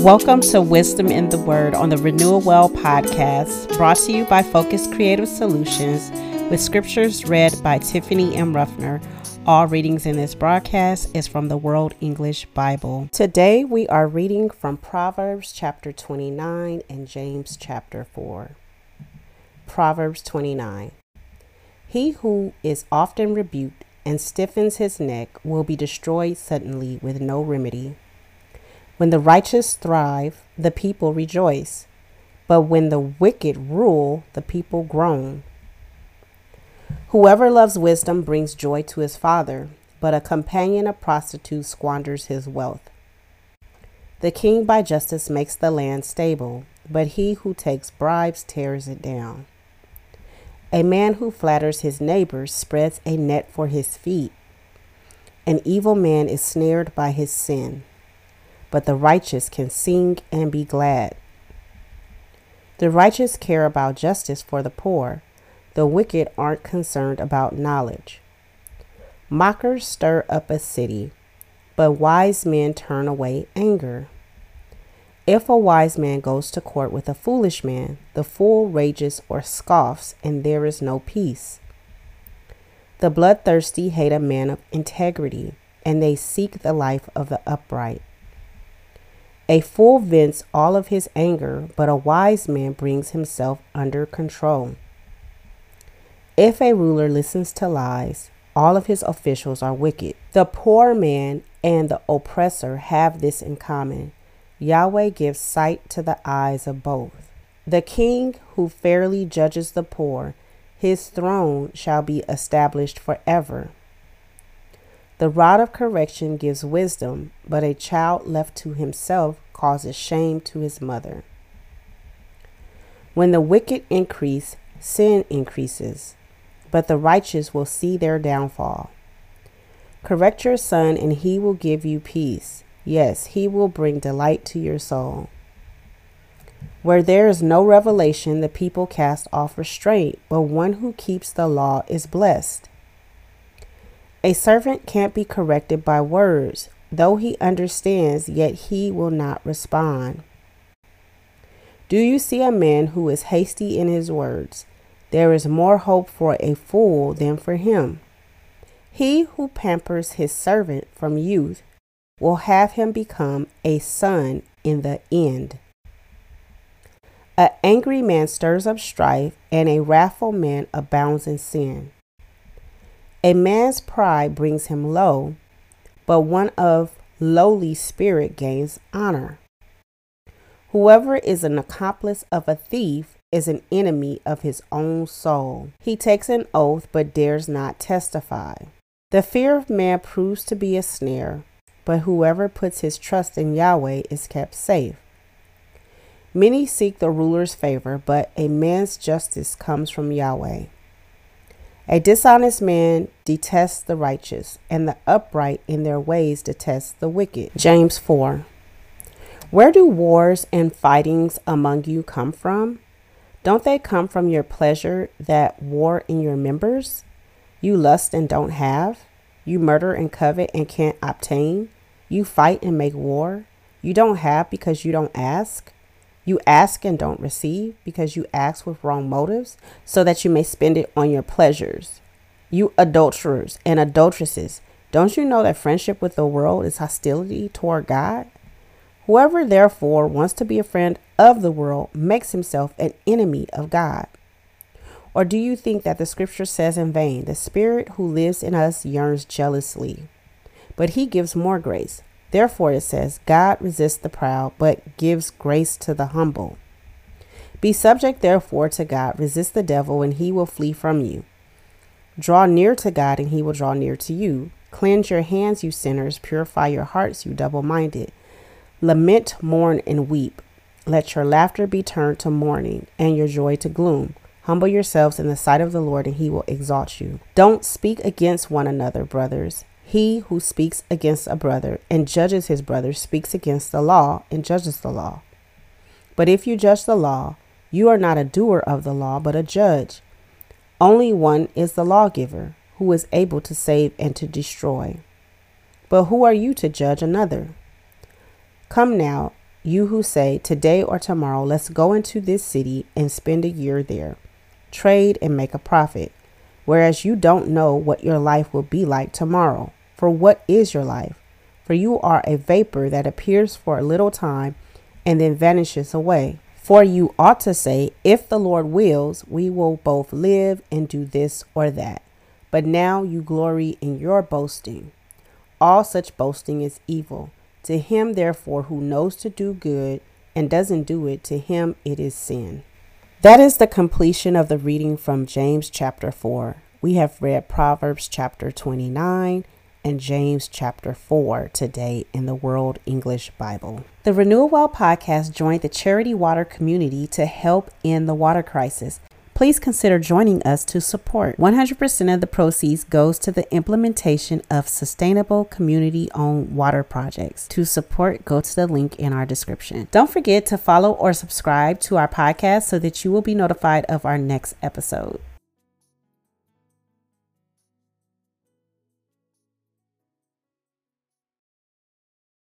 Welcome to Wisdom in the Word on the Renewal Well podcast, brought to you by Focus Creative Solutions, with scriptures read by Tiffany M. Ruffner. All readings in this broadcast is from the World English Bible. Today we are reading from Proverbs chapter 29 and James chapter 4. Proverbs 29. He who is often rebuked and stiffens his neck will be destroyed suddenly with no remedy. When the righteous thrive, the people rejoice. But when the wicked rule, the people groan. Whoever loves wisdom brings joy to his father, but a companion of prostitutes squanders his wealth. The king by justice makes the land stable, but he who takes bribes tears it down. A man who flatters his neighbors spreads a net for his feet. An evil man is snared by his sin but the righteous can sing and be glad. The righteous care about justice for the poor, the wicked aren't concerned about knowledge. Mockers stir up a city, but wise men turn away anger. If a wise man goes to court with a foolish man, the fool rages or scoffs, and there is no peace. The bloodthirsty hate a man of integrity, and they seek the life of the upright. A fool vents all of his anger, but a wise man brings himself under control. If a ruler listens to lies, all of his officials are wicked. The poor man and the oppressor have this in common. Yahweh gives sight to the eyes of both. The king who fairly judges the poor, his throne shall be established forever. The rod of correction gives wisdom, but a child left to himself causes shame to his mother. When the wicked increase, sin increases, but the righteous will see their downfall. Correct your son, and he will give you peace. Yes, he will bring delight to your soul. Where there is no revelation, the people cast off restraint, but one who keeps the law is blessed. A servant can't be corrected by words. Though he understands, yet he will not respond. Do you see a man who is hasty in his words? There is more hope for a fool than for him. He who pampers his servant from youth will have him become a son in the end. An angry man stirs up strife, and a wrathful man abounds in sin. A man's pride brings him low, but one of lowly spirit gains honor. Whoever is an accomplice of a thief is an enemy of his own soul. He takes an oath but dares not testify. The fear of man proves to be a snare, but whoever puts his trust in Yahweh is kept safe. Many seek the ruler's favor, but a man's justice comes from Yahweh. A dishonest man detests the righteous, and the upright in their ways detest the wicked. James 4. Where do wars and fightings among you come from? Don't they come from your pleasure that war in your members? You lust and don't have. You murder and covet and can't obtain. You fight and make war. You don't have because you don't ask. You ask and don't receive because you ask with wrong motives, so that you may spend it on your pleasures. You adulterers and adulteresses, don't you know that friendship with the world is hostility toward God? Whoever therefore wants to be a friend of the world makes himself an enemy of God. Or do you think that the scripture says in vain, the spirit who lives in us yearns jealously? But he gives more grace. Therefore, it says, God resists the proud, but gives grace to the humble. Be subject, therefore, to God. Resist the devil, and he will flee from you. Draw near to God, and he will draw near to you. Cleanse your hands, you sinners. Purify your hearts, you double minded. Lament, mourn, and weep. Let your laughter be turned to mourning, and your joy to gloom. Humble yourselves in the sight of the Lord, and he will exalt you. Don't speak against one another, brothers. He who speaks against a brother and judges his brother speaks against the law and judges the law. But if you judge the law, you are not a doer of the law, but a judge. Only one is the lawgiver, who is able to save and to destroy. But who are you to judge another? Come now, You who say, Today or tomorrow, let's go into this city and spend a year there, trade and make a profit, whereas you don't know what your life will be like tomorrow. For what is your life? For you are a vapor that appears for a little time and then vanishes away. For you ought to say, If the Lord wills, we will both live and do this or that. But now you glory in your boasting. All such boasting is evil. To him, therefore, who knows to do good and doesn't do it, to him it is sin. That is the completion of the reading from James chapter 4. We have read Proverbs chapter 29 and James chapter 4 today in the World English Bible. The Renewal Well podcast joined the Charity Water community to help end the water crisis please consider joining us to support. 100% of the proceeds goes to the implementation of sustainable community owned water projects. To support, go to the link in our description. Don't forget to follow or subscribe to our podcast so that you will be notified of our next episode.